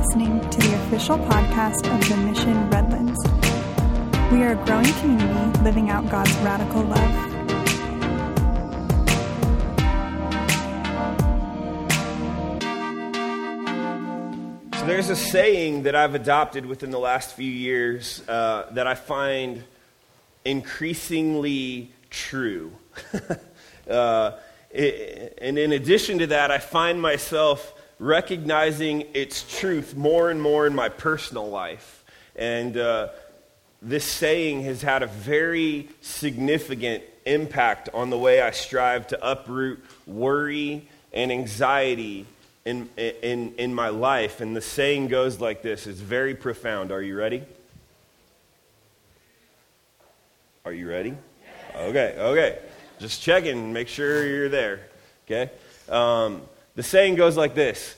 listening to the official podcast of the Mission Redlands. We are a growing community living out God's radical love. So there's a saying that I've adopted within the last few years uh, that I find increasingly true. uh, it, and in addition to that, I find myself recognizing its truth more and more in my personal life. And uh, this saying has had a very significant impact on the way I strive to uproot worry and anxiety in, in, in my life. And the saying goes like this it's very profound. Are you ready? Are you ready? Okay, okay. Just checking, make sure you're there. Okay? Um, the saying goes like this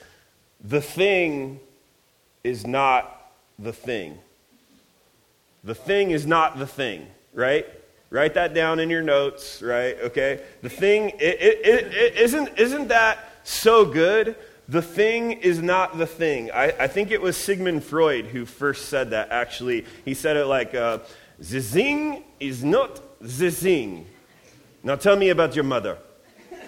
The thing is not the thing. The thing is not the thing, right? Write that down in your notes, right? Okay? The thing, it, it, it, isn't, isn't that so good? The thing is not the thing. I, I think it was Sigmund Freud who first said that, actually. He said it like, uh, the thing is not the thing. Now tell me about your mother.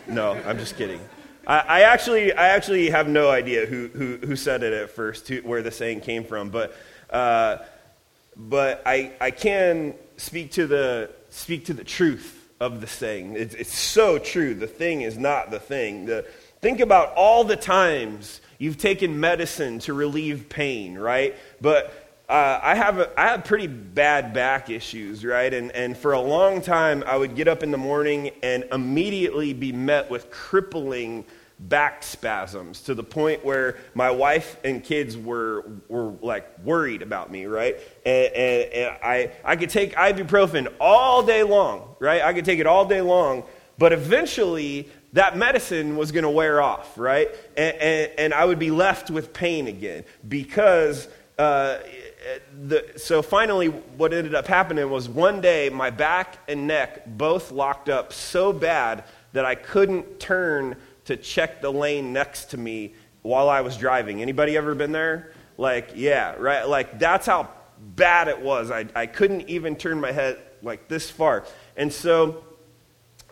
No, I'm just kidding. I, I, actually, I actually have no idea who, who, who said it at first, who, where the saying came from, but, uh, but I, I can speak to, the, speak to the truth of the saying. It's, it's so true. The thing is not the thing. The, think about all the times you've taken medicine to relieve pain, right? But uh, I have a, I have pretty bad back issues, right? And and for a long time, I would get up in the morning and immediately be met with crippling back spasms to the point where my wife and kids were were like worried about me, right? And, and, and I I could take ibuprofen all day long, right? I could take it all day long, but eventually that medicine was going to wear off, right? And, and, and, I would be left with pain again because uh, the, so finally, what ended up happening was one day my back and neck both locked up so bad that I couldn't turn to check the lane next to me while I was driving. Anybody ever been there? Like, yeah, right? Like, that's how bad it was. I, I couldn't even turn my head like this far. And so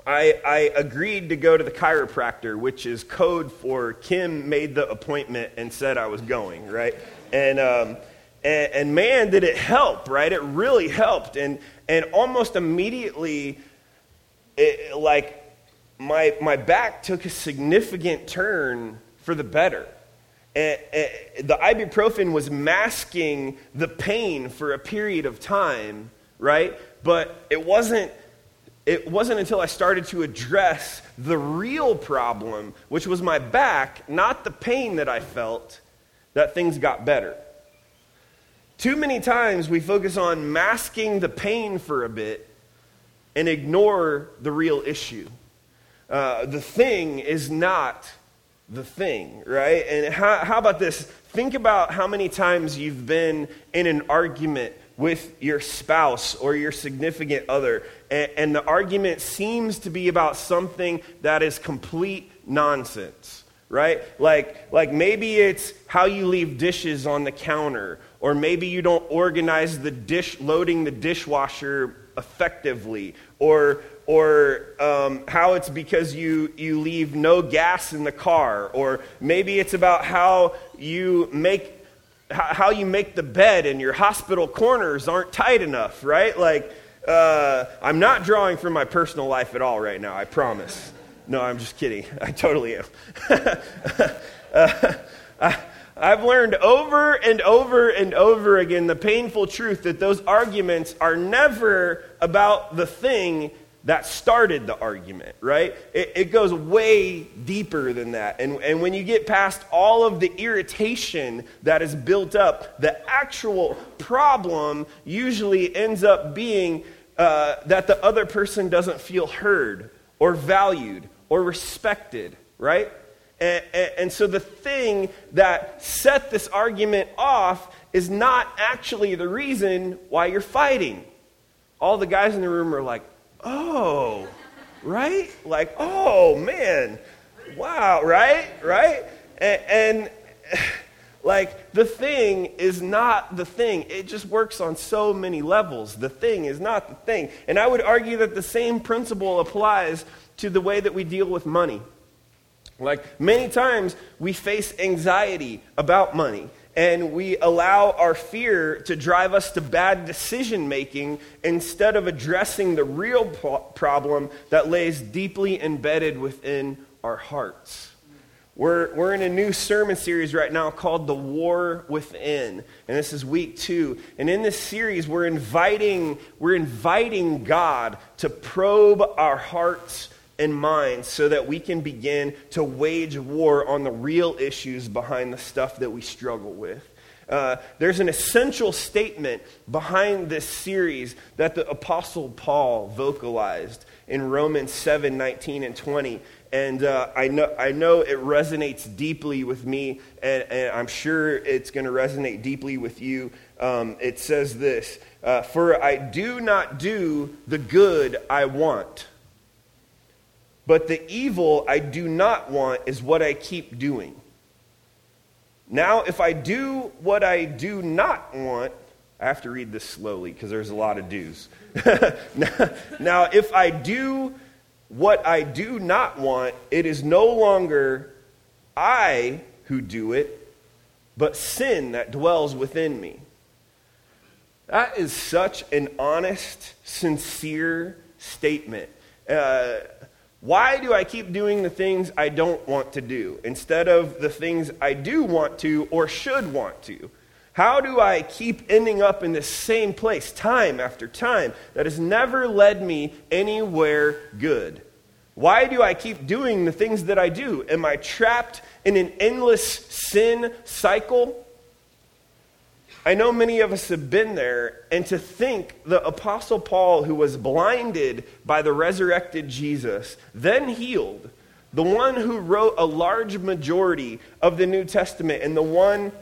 I, I agreed to go to the chiropractor, which is code for Kim made the appointment and said I was going, right? And, um, and, and, man, did it help, right? It really helped. And, and almost immediately, it, like, my, my back took a significant turn for the better. And, and the ibuprofen was masking the pain for a period of time, right? But it wasn't, it wasn't until I started to address the real problem, which was my back, not the pain that I felt, that things got better. Too many times we focus on masking the pain for a bit and ignore the real issue. Uh, the thing is not the thing, right? And how, how about this? Think about how many times you've been in an argument with your spouse or your significant other, and, and the argument seems to be about something that is complete nonsense right? Like, like maybe it's how you leave dishes on the counter, or maybe you don't organize the dish, loading the dishwasher effectively, or, or um, how it's because you, you leave no gas in the car, or maybe it's about how you make how you make the bed and your hospital corners aren't tight enough, right? Like, uh, I'm not drawing from my personal life at all right now, I promise. No, I'm just kidding. I totally am. uh, I, I've learned over and over and over again the painful truth that those arguments are never about the thing that started the argument, right? It, it, goes way deeper than that. And, and when you get past all of the irritation that is built up, the actual problem usually ends up being uh, that the other person doesn't feel heard or valued or respected, right? And, and, and, so the thing that set this argument off is not actually the reason why you're fighting. All the guys in the room are like, oh, right? Like, oh, man, wow, right? Right? And, and Like, the thing is not the thing. It just works on so many levels. The thing is not the thing. And I would argue that the same principle applies to the way that we deal with money. Like, many times we face anxiety about money and we allow our fear to drive us to bad decision making instead of addressing the real problem that lays deeply embedded within our hearts. We're, we're in a new sermon series right now called The War Within. And this is week two. And in this series, we're inviting, we're inviting God to probe our hearts and minds so that we can begin to wage war on the real issues behind the stuff that we struggle with. Uh, there's an essential statement behind this series that the Apostle Paul vocalized in Romans 7 19 and 20. And uh, I, know, I know it resonates deeply with me, and, and I'm sure it's going to resonate deeply with you. Um, it says this uh, For I do not do the good I want, but the evil I do not want is what I keep doing. Now, if I do what I do not want, I have to read this slowly because there's a lot of do's. now, if I do what I do not want, it is no longer I who do it, but sin that dwells within me. That is such an honest, sincere statement. Uh, why do I keep doing the things I don't want to do instead of the things I do want to or should want to? How do I keep ending up in the same place time after time that has never led me anywhere good? Why do I keep doing the things that I do? Am I trapped in an endless sin cycle? I know many of us have been there, and to think the Apostle Paul, who was blinded by the resurrected Jesus, then healed, the one who wrote a large majority of the New Testament, and the one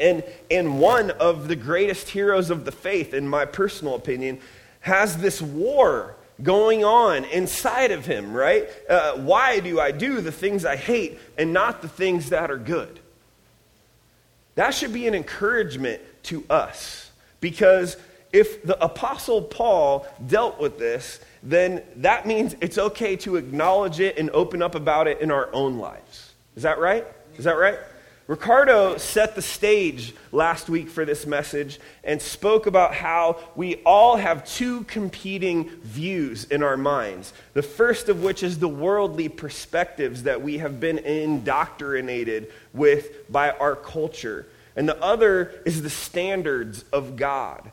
and, and one of the greatest heroes of the faith, in my personal opinion, has this war going on inside of him, right? Uh, why do I do the things I hate and not the things that are good? That should be an encouragement to us because if the Apostle Paul dealt with this, then that means it's okay to acknowledge it and open up about it in our own lives. Is that right? Is that right? Ricardo set the stage last week for this message and spoke about how we all have two competing views in our minds. The first of which is the worldly perspectives that we have been indoctrinated with by our culture, and the other is the standards of God.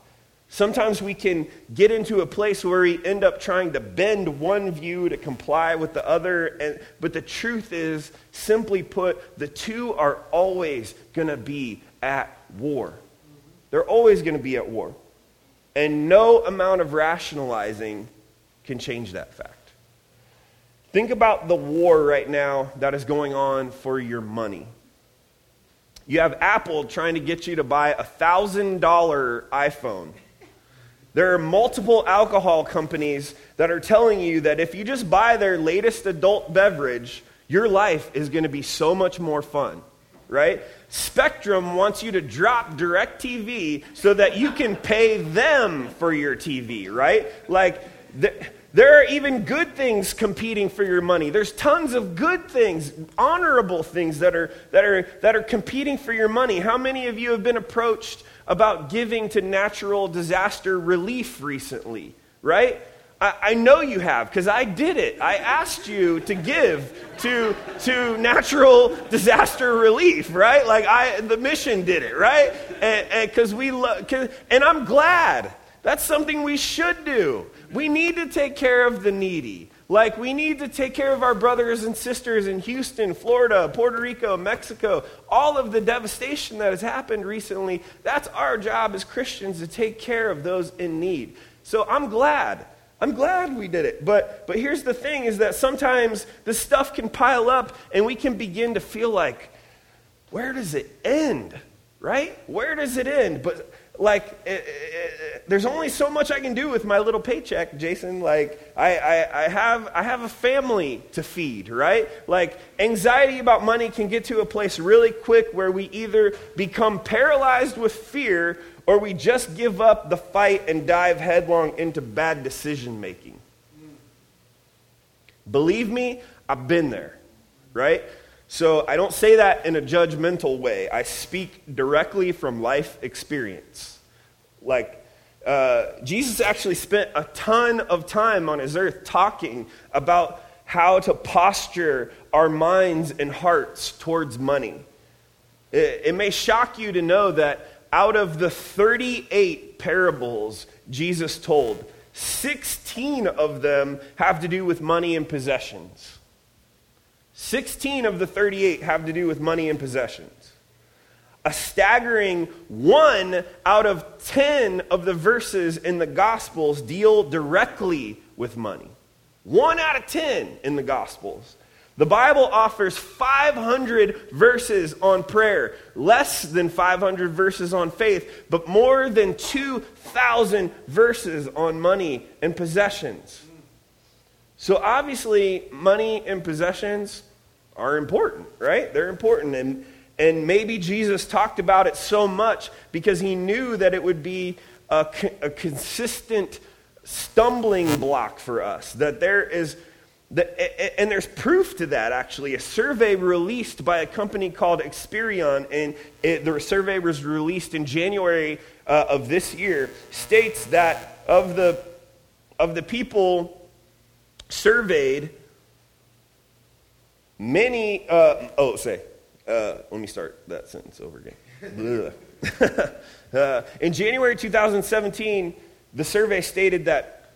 Sometimes we can get into a place where we end up trying to bend one view to comply with the other. And, but the truth is, simply put, the two are always going to be at war. They're always going to be at war. And no amount of rationalizing can change that fact. Think about the war right now that is going on for your money. You have Apple trying to get you to buy a $1,000 iPhone there are multiple alcohol companies that are telling you that if you just buy their latest adult beverage, your life is going to be so much more fun, right? Spectrum wants you to drop DirecTV so that you can pay them for your TV, right? Like, there are even good things competing for your money. There's tons of good things, honorable things that are, that are, that are competing for your money. How many of you have been approached about giving to natural disaster relief recently, right? I, I know you have because I did it. I asked you to give to, to natural disaster relief, right? Like I, the mission did it, right? And because we and I'm glad. That's something we should do. We need to take care of the needy. Like, we need to take care of our brothers and sisters in Houston, Florida, Puerto Rico, Mexico, all of the devastation that has happened recently. That's our job as Christians to take care of those in need. So I'm glad. I'm glad we did it. But, but here's the thing is that sometimes the stuff can pile up and we can begin to feel like, where does it end? Right? Where does it end? But like it, it, it, there's only so much I can do with my little paycheck, Jason. Like I, I, I, have I have a family to feed, right? Like anxiety about money can get to a place really quick where we either become paralyzed with fear or we just give up the fight and dive headlong into bad decision making. Believe me, I've been there, right? So I don't say that in a judgmental way. I speak directly from life experience. Like, uh, Jesus actually spent a ton of time on his earth talking about how to posture our minds and hearts towards money. It, it may shock you to know that out of the 38 parables Jesus told, 16 of them have to do with money and possessions. 16 of the 38 have to do with money and possessions. A staggering one out of 10 of the verses in the Gospels deal directly with money. One out of 10 in the Gospels. The Bible offers 500 verses on prayer, less than 500 verses on faith, but more than 2,000 verses on money and possessions. So obviously, money and possessions are important, right? They're important. And, and maybe Jesus talked about it so much because he knew that it would be a, a consistent stumbling block for us, that there is. The, and there's proof to that, actually. A survey released by a company called Experian, and it, the survey was released in January uh, of this year, states that of the, of the people surveyed, Many, uh, oh, say, uh, let me start that sentence over again. uh, in January 2017, the survey stated that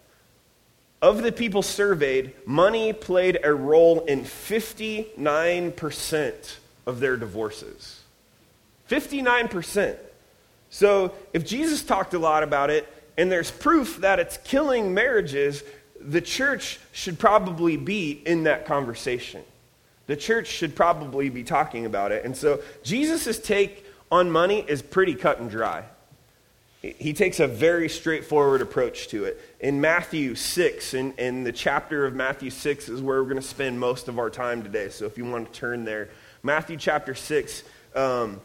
of the people surveyed, money played a role in 59% of their divorces. 59%. So if Jesus talked a lot about it, and there's proof that it's killing marriages, the church should probably be in that conversation. The church should probably be talking about it. And so Jesus' take on money is pretty cut and dry. He takes a very straightforward approach to it. In Matthew 6, in, in the chapter of Matthew 6, is where we're going to spend most of our time today. So if you want to turn there, Matthew chapter 6, um,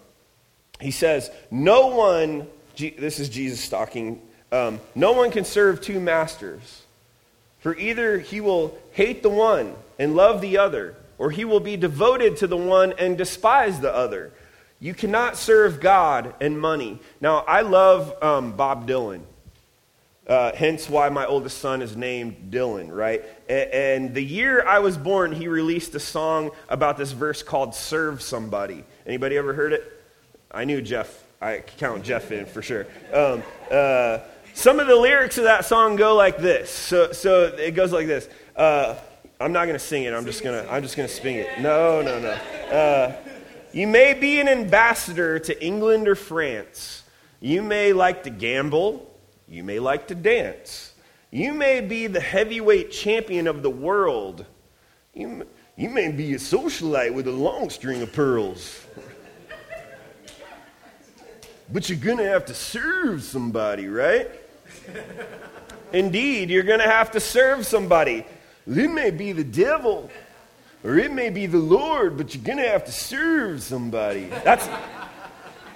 he says, No one, this is Jesus talking, um, no one can serve two masters. For either he will hate the one and love the other or he will be devoted to the one and despise the other. You cannot serve God and money. Now, I love um, Bob Dylan. Uh, hence why my oldest son is named Dylan, right? And, and, the year I was born, he released a song about this verse called "Serve Somebody." Anybody ever heard it? I knew Jeff. I count Jeff in for sure. Um, uh, some of the lyrics of that song go like this. So, so it goes like this. Uh, I'm not going to sing it. I'm just going to I'm just going to spin it. No, no, no. Uh, you may be an ambassador to England or France. You may like to gamble. You may like to dance. You may be the heavyweight champion of the world. You, you may be a socialite with a long string of pearls. But you're going to have to serve somebody, right? Indeed, you're going to have to serve somebody. It may be the devil or it may be the Lord, but you're going to have to serve somebody. That's,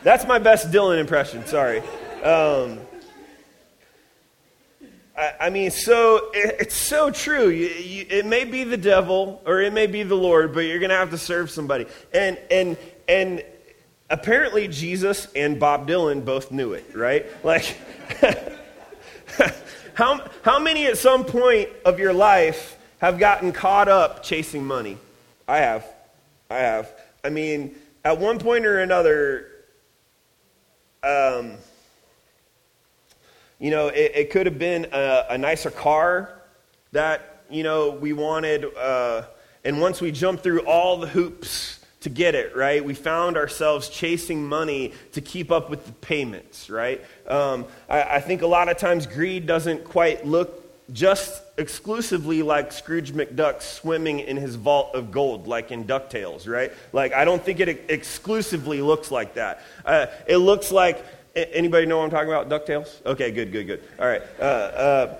that's my best Dylan impression, sorry. Um, I, I, mean, so it, it's so true. You, you, it may be the devil or it may be the Lord, but you're going to have to serve somebody. And, and, and apparently, Jesus and Bob Dylan both knew it, right? Like, how, how many at some point of your life have gotten caught up chasing money. I have. I have. I mean, at one point or another, um, you know, it, it could have been a, a, nicer car that, you know, we wanted. Uh, and once we jumped through all the hoops to get it, right, we found ourselves chasing money to keep up with the payments, right? Um, I, I think a lot of times greed doesn't quite look just exclusively like Scrooge McDuck swimming in his vault of gold, like in DuckTales, right? Like, I don't think it exclusively looks like that. Uh, it looks like anybody know what I'm talking about? DuckTales? Okay, good, good, good. All right. Uh, uh,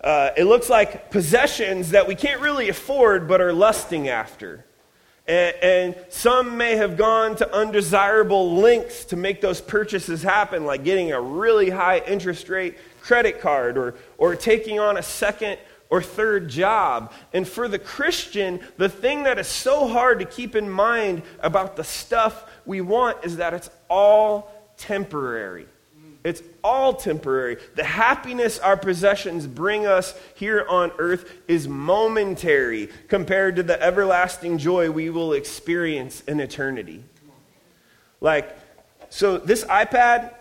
uh, it looks like possessions that we can't really afford but are lusting after. And, and, some may have gone to undesirable lengths to make those purchases happen, like getting a really high interest rate credit card or, or taking on a second or third job. And for the Christian, the thing that is so hard to keep in mind about the stuff we want is that it's all temporary. It's all temporary. The happiness our possessions bring us here on earth is momentary compared to the everlasting joy we will experience in eternity. Like, so this iPad,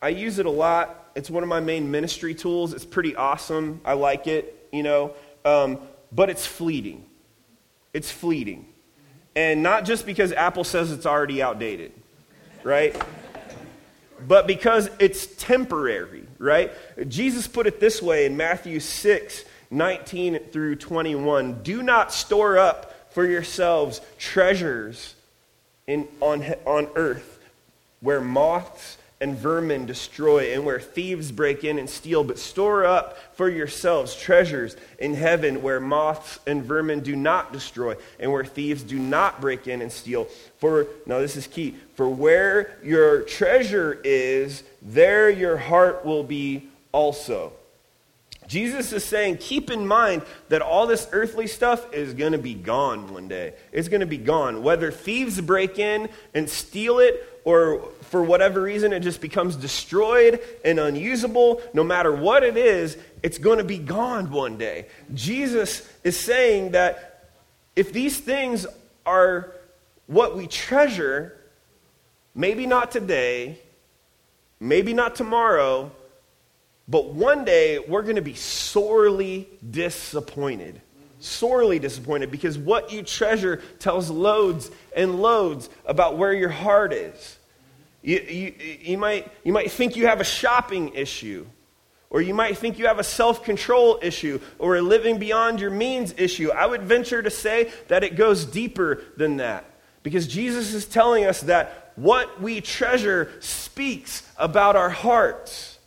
I use it a lot. It's one of my main ministry tools. It's pretty awesome. I like it, you know. Um, but it's fleeting. It's fleeting. And not just because Apple says it's already outdated, right? But because it's temporary, right? Jesus put it this way in Matthew 6 19 through 21 Do not store up for yourselves treasures in, on, on earth where moths and vermin destroy, and where thieves break in and steal, but store up for yourselves treasures in heaven where moths and vermin do not destroy, and where thieves do not break in and steal. For, now this is key, for where your treasure is, there your heart will be also. Jesus is saying, keep in mind that all this earthly stuff is going to be gone one day. It's going to be gone. Whether thieves break in and steal it, or for whatever reason it just becomes destroyed and unusable, no matter what it is, it's going to be gone one day. Jesus is saying that if these things are what we treasure, maybe not today, maybe not tomorrow, but one day we're going to be sorely disappointed. Sorely disappointed because what you treasure tells loads and loads about where your heart is. You, you, you, might, you might think you have a shopping issue, or you might think you have a self control issue, or a living beyond your means issue. I would venture to say that it goes deeper than that. Because Jesus is telling us that what we treasure speaks about our hearts.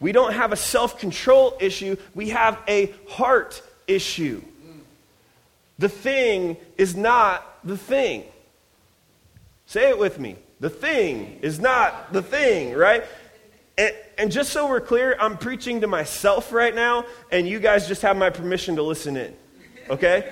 We don't have a self control issue, we have a heart issue. The thing is not the thing. Say it with me. The thing is not the thing, right? And, and, just so we're clear, I'm preaching to myself right now, and you guys just have my permission to listen in, okay?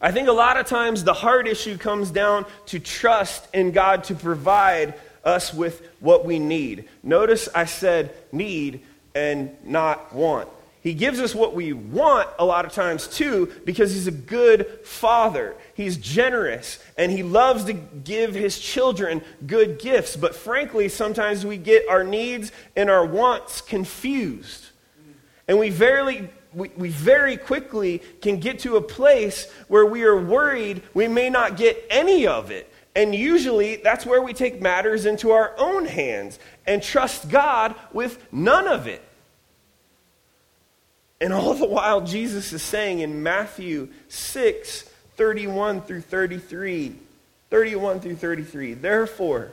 I think a lot of times the hard issue comes down to trust in God to provide us with what we need. Notice I said need and not want. He gives us what we want a lot of times too because he's a good father. He's generous and he loves to give his children good gifts. But frankly, sometimes we get our needs and our wants confused. And we very, we, we very quickly can get to a place where we are worried we may not get any of it. And usually that's where we take matters into our own hands and trust God with none of it. And all the while, Jesus is saying in Matthew 6 31 through 33, 31 through 33, therefore,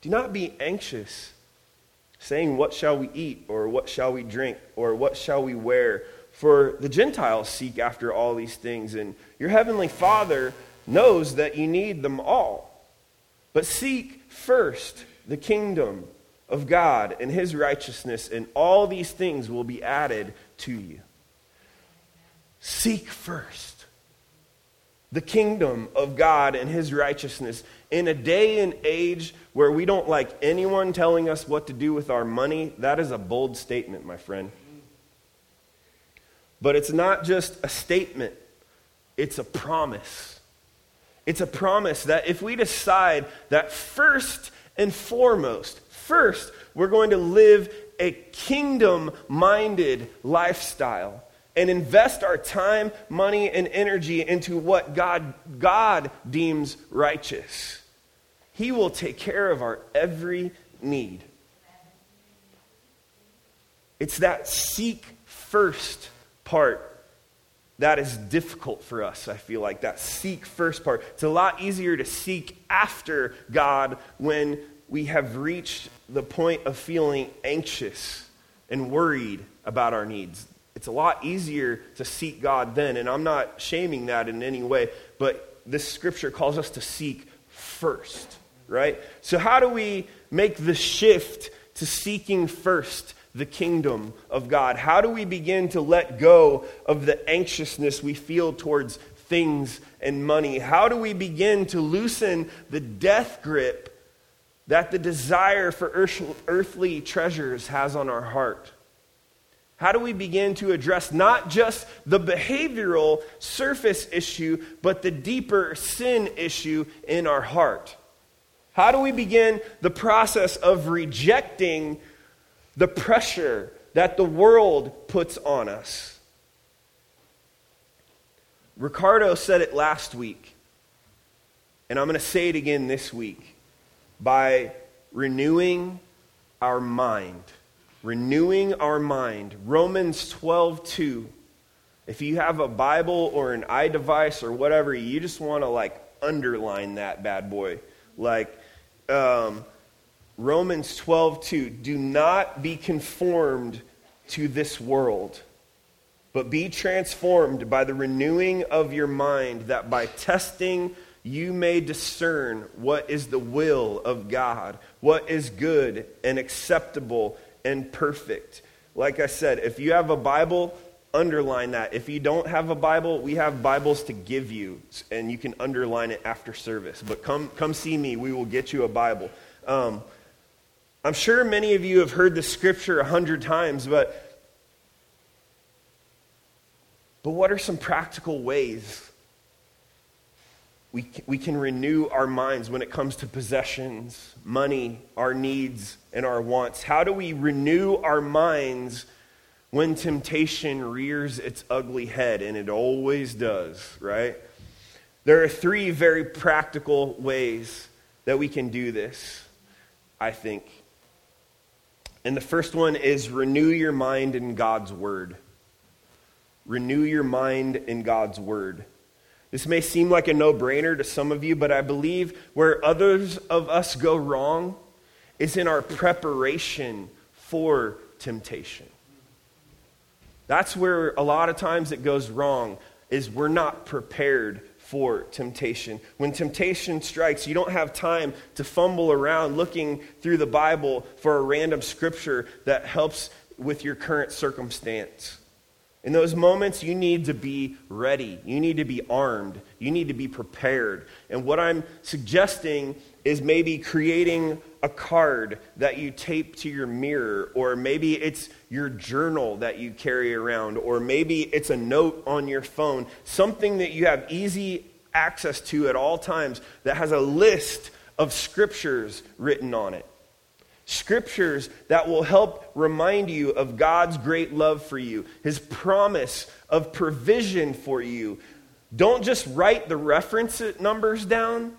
do not be anxious, saying, What shall we eat, or what shall we drink, or what shall we wear? For the Gentiles seek after all these things, and your heavenly Father knows that you need them all. But seek first the kingdom of God and his righteousness, and all these things will be added to you. Seek first the kingdom of God and his righteousness. In a day and age where we don't like anyone telling us what to do with our money, that is a bold statement, my friend. But it's not just a statement, it's a promise. It's a promise that if we decide that first and foremost, first, we're going to live a kingdom minded lifestyle and invest our time, money, and energy into what God, God deems righteous, He will take care of our every need. It's that seek first part that is difficult for us, I feel like, that seek first part. It's a lot easier to seek after God when we have reached the point of feeling anxious and worried about our needs. It's a lot easier to seek God then, and I'm not shaming that in any way, but this scripture calls us to seek first, right? So, how do we make the shift to seeking first the kingdom of God? How do we begin to let go of the anxiousness we feel towards things and money? How do we begin to loosen the death grip that the desire for earthly treasures has on our heart? How do we begin to address not just the behavioral surface issue, but the deeper sin issue in our heart? How do we begin the process of rejecting the pressure that the world puts on us? Ricardo said it last week, and I'm going to say it again this week by renewing our mind renewing our mind. Romans 12, 2. If you have a Bible or an iDevice or whatever, you just want to like underline that bad boy. Like um, Romans 12, 2. Do not be conformed to this world, but be transformed by the renewing of your mind, that by testing you may discern what is the will of God, what is good and acceptable and perfect. Like I said, if you have a Bible, underline that. If you don't have a Bible, we have Bibles to give you, and you can underline it after service. But come, come see me. We will get you a Bible. Um, I'm sure many of you have heard the scripture a hundred times, but but what are some practical ways we, we can renew our minds when it comes to possessions, money, our needs, and our wants. How do we renew our minds when temptation rears its ugly head? And it always does, right? There are three very practical ways that we can do this, I think. And the first one is renew your mind in God's Word. Renew your mind in God's Word. This may seem like a no brainer to some of you, but I believe where others of us go wrong is in our preparation for temptation. That's where a lot of times it goes wrong is we're not prepared for temptation. When temptation strikes, you don't have time to fumble around looking through the Bible for a random scripture that helps with your current circumstance. In those moments, you need to be ready. You need to be armed. You need to be prepared. And what I'm suggesting is maybe creating a card that you tape to your mirror, or maybe it's your journal that you carry around, or maybe it's a note on your phone, something that you have easy access to at all times that has a list of scriptures written on it scriptures that will help remind you of God's great love for you, his promise of provision for you. Don't just write the reference numbers down.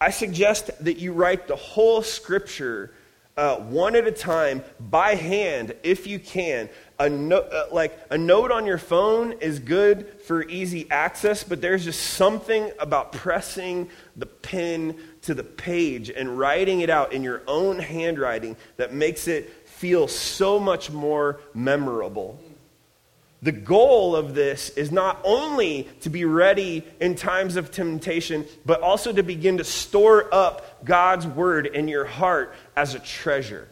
I suggest that you write the whole scripture uh, one at a time by hand if you can. A no, uh, like a note on your phone is good for easy access, but there's just something about pressing the pen to the page and writing it out in your own handwriting that makes it feel so much more memorable. The goal of this is not only to be ready in times of temptation, but also to begin to store up God's word in your heart as a treasure.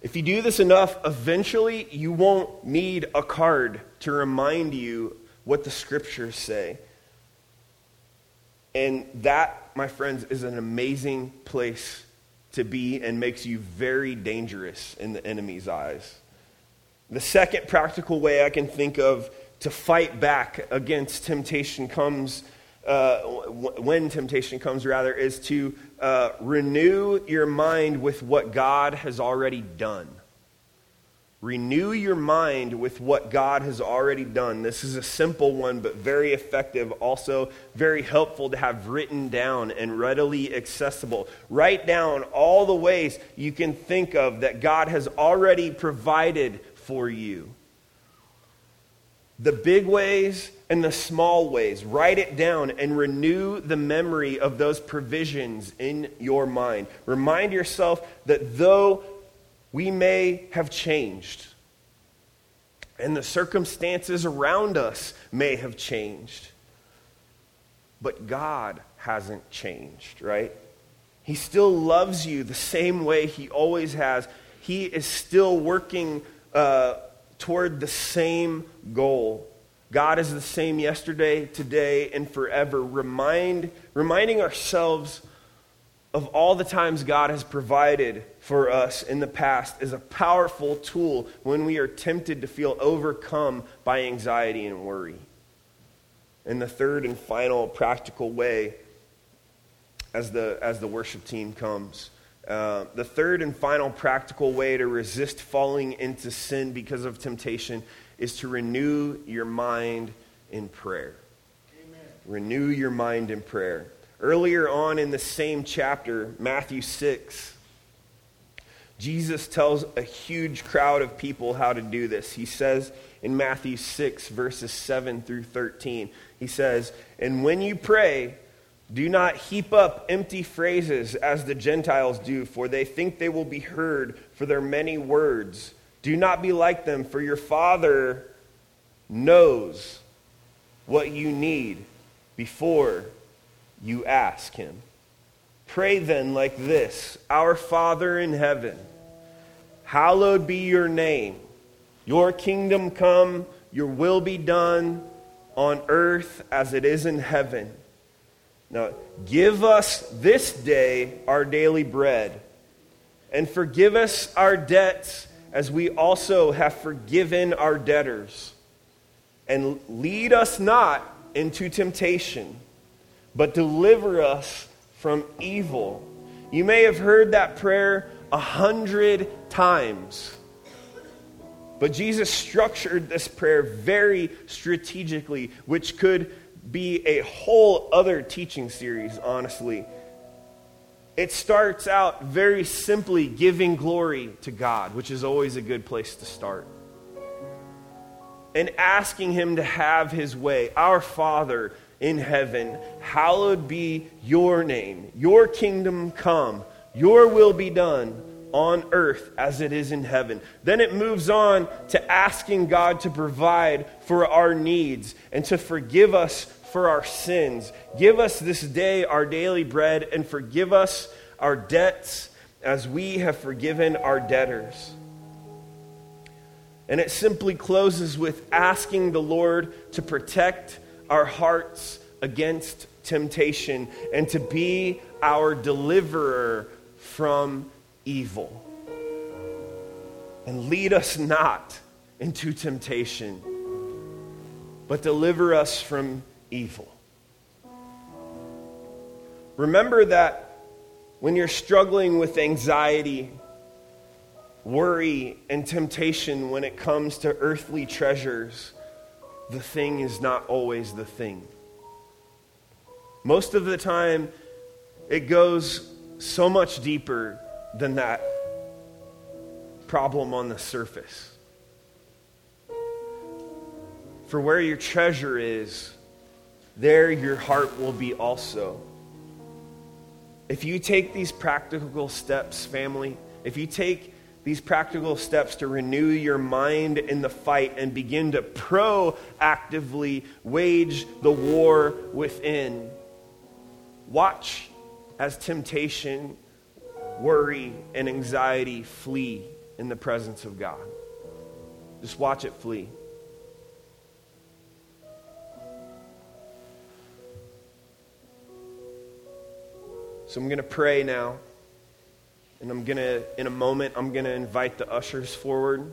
If you do this enough, eventually you won't need a card to remind you what the scriptures say. And that, my friends, is an amazing place to be and makes you very dangerous in the enemy's eyes. The second practical way I can think of to fight back against temptation comes, uh, when temptation comes, rather, is to uh, renew your mind with what God has already done. Renew your mind with what God has already done. This is a simple one, but very effective. Also, very helpful to have written down and readily accessible. Write down all the ways you can think of that God has already provided for you. The big ways in the small ways. Write it down and renew the memory of those provisions in your mind. Remind yourself that though we may have changed, and the circumstances around us may have changed, but God hasn't changed, right? He still loves you the same way He always has. He is still working uh, toward the same goal. God is the same yesterday, today, and forever. Remind, reminding ourselves of all the times God has provided for us in the past is a powerful tool when we are tempted to feel overcome by anxiety and worry. And the third and final practical way, as the, as the worship team comes, uh, the third and final practical way to resist falling into sin because of temptation is to renew your mind in prayer. Amen. Renew your mind in prayer. Earlier on in the same chapter, Matthew 6, Jesus tells a huge crowd of people how to do this. He says in Matthew 6, verses 7 through 13, he says, And when you pray, do not heap up empty phrases as the Gentiles do, for they think they will be heard for their many words. Do not be like them, for your Father knows what you need before you ask Him. Pray then like this Our Father in heaven, hallowed be your name. Your kingdom come, your will be done on earth as it is in heaven. Now, give us this day our daily bread, and forgive us our debts as we also have forgiven our debtors. And lead us not into temptation, but deliver us from evil. You may have heard that prayer a hundred times. But Jesus structured this prayer very strategically, which could be a whole other teaching series, honestly. It starts out very simply giving glory to God, which is always a good place to start. And asking Him to have His way. Our Father in heaven, hallowed be your name. Your kingdom come. Your will be done on earth as it is in heaven. Then it moves on to asking God to provide for our needs and to forgive us for our sins. Give us this day our daily bread and forgive us our debts as we have forgiven our debtors. And it simply closes with asking the Lord to protect our hearts against temptation and to be our deliverer from evil. And lead us not into temptation, but deliver us from evil. Remember that when you're struggling with anxiety, worry, and temptation when it comes to earthly treasures, the thing is not always the thing. Most of the time, it goes so much deeper than that problem on the surface. For where your treasure is, there your heart will be also. If you take these practical steps, family, if you take these practical steps to renew your mind in the fight and begin to proactively wage the war within, watch as temptation, worry, and anxiety flee in the presence of God. Just watch it flee. So I'm going to pray now. And I'm going to, in a moment, I'm going to invite the ushers forward.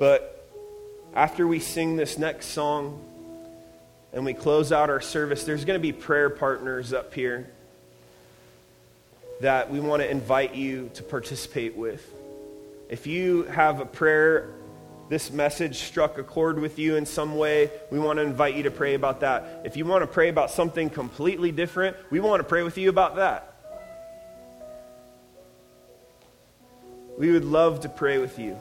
But after we sing this next song and we close out our service, there's going to be prayer partners up here that we want to invite you to participate with. If you have a prayer this message struck a chord with you in some way, we want to invite you to pray about that. If you want to pray about something completely different, we want to pray with you about that. We would love to pray with you.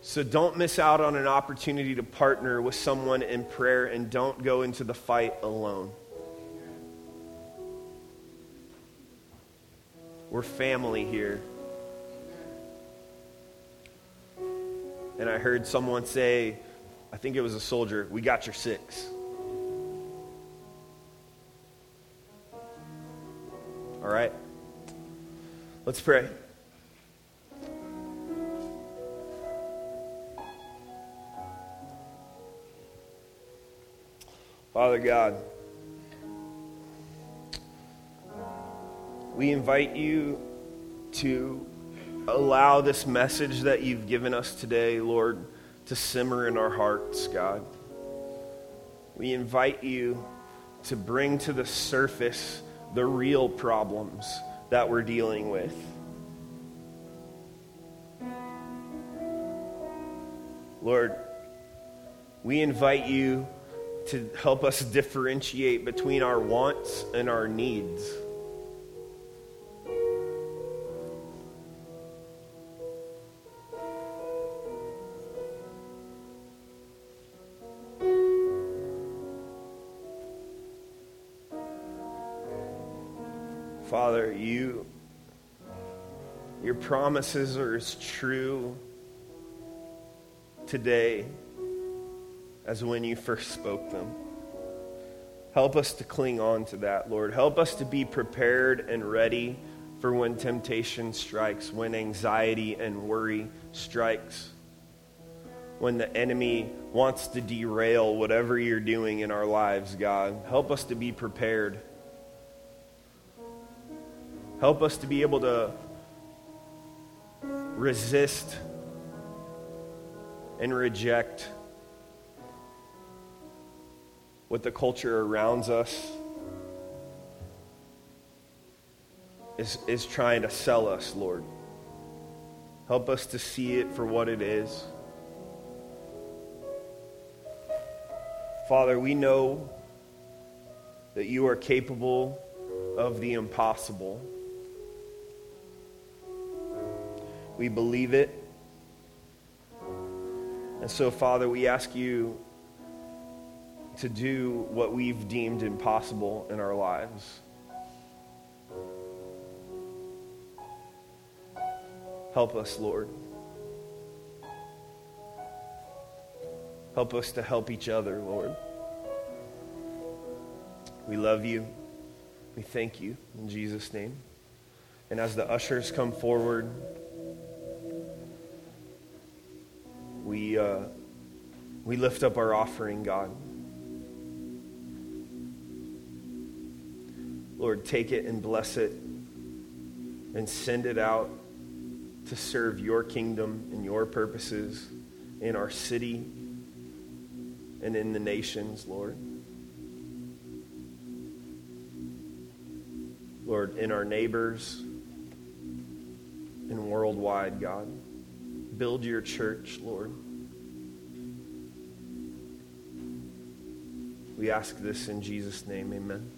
So don't miss out on an opportunity to partner with someone in prayer and don't go into the fight alone. We're family here. And I heard someone say, I think it was a soldier, we got your six. All right? Let's pray. Father God, we invite you to allow this message that you've given us today, Lord, to simmer in our hearts, God. We invite you to bring to the surface the real problems that we're dealing with. Lord, we invite you to help us differentiate between our wants and our needs. Promises are as true today as when you first spoke them. Help us to cling on to that, Lord. Help us to be prepared and ready for when temptation strikes, when anxiety and worry strikes, when the enemy wants to derail whatever you're doing in our lives, God. Help us to be prepared. Help us to be able to resist and reject what the culture around us is, is trying to sell us, Lord. Help us to see it for what it is. Father, we know that you are capable of the impossible. We believe it. And so, Father, we ask you to do what we've deemed impossible in our lives. Help us, Lord. Help us to help each other, Lord. We love you. We thank you in Jesus' name. And as the ushers come forward, we, uh, we lift up our offering, God. Lord, take it and bless it and send it out to serve your kingdom and your purposes in our city and in the nations, Lord. Lord, in our neighbors and worldwide, God. Build your church, Lord. We ask this in Jesus' name. Amen.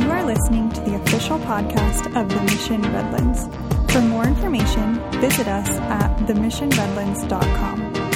You are listening to the official podcast of The Mission Redlands. For more information, visit us at themissionredlands.com.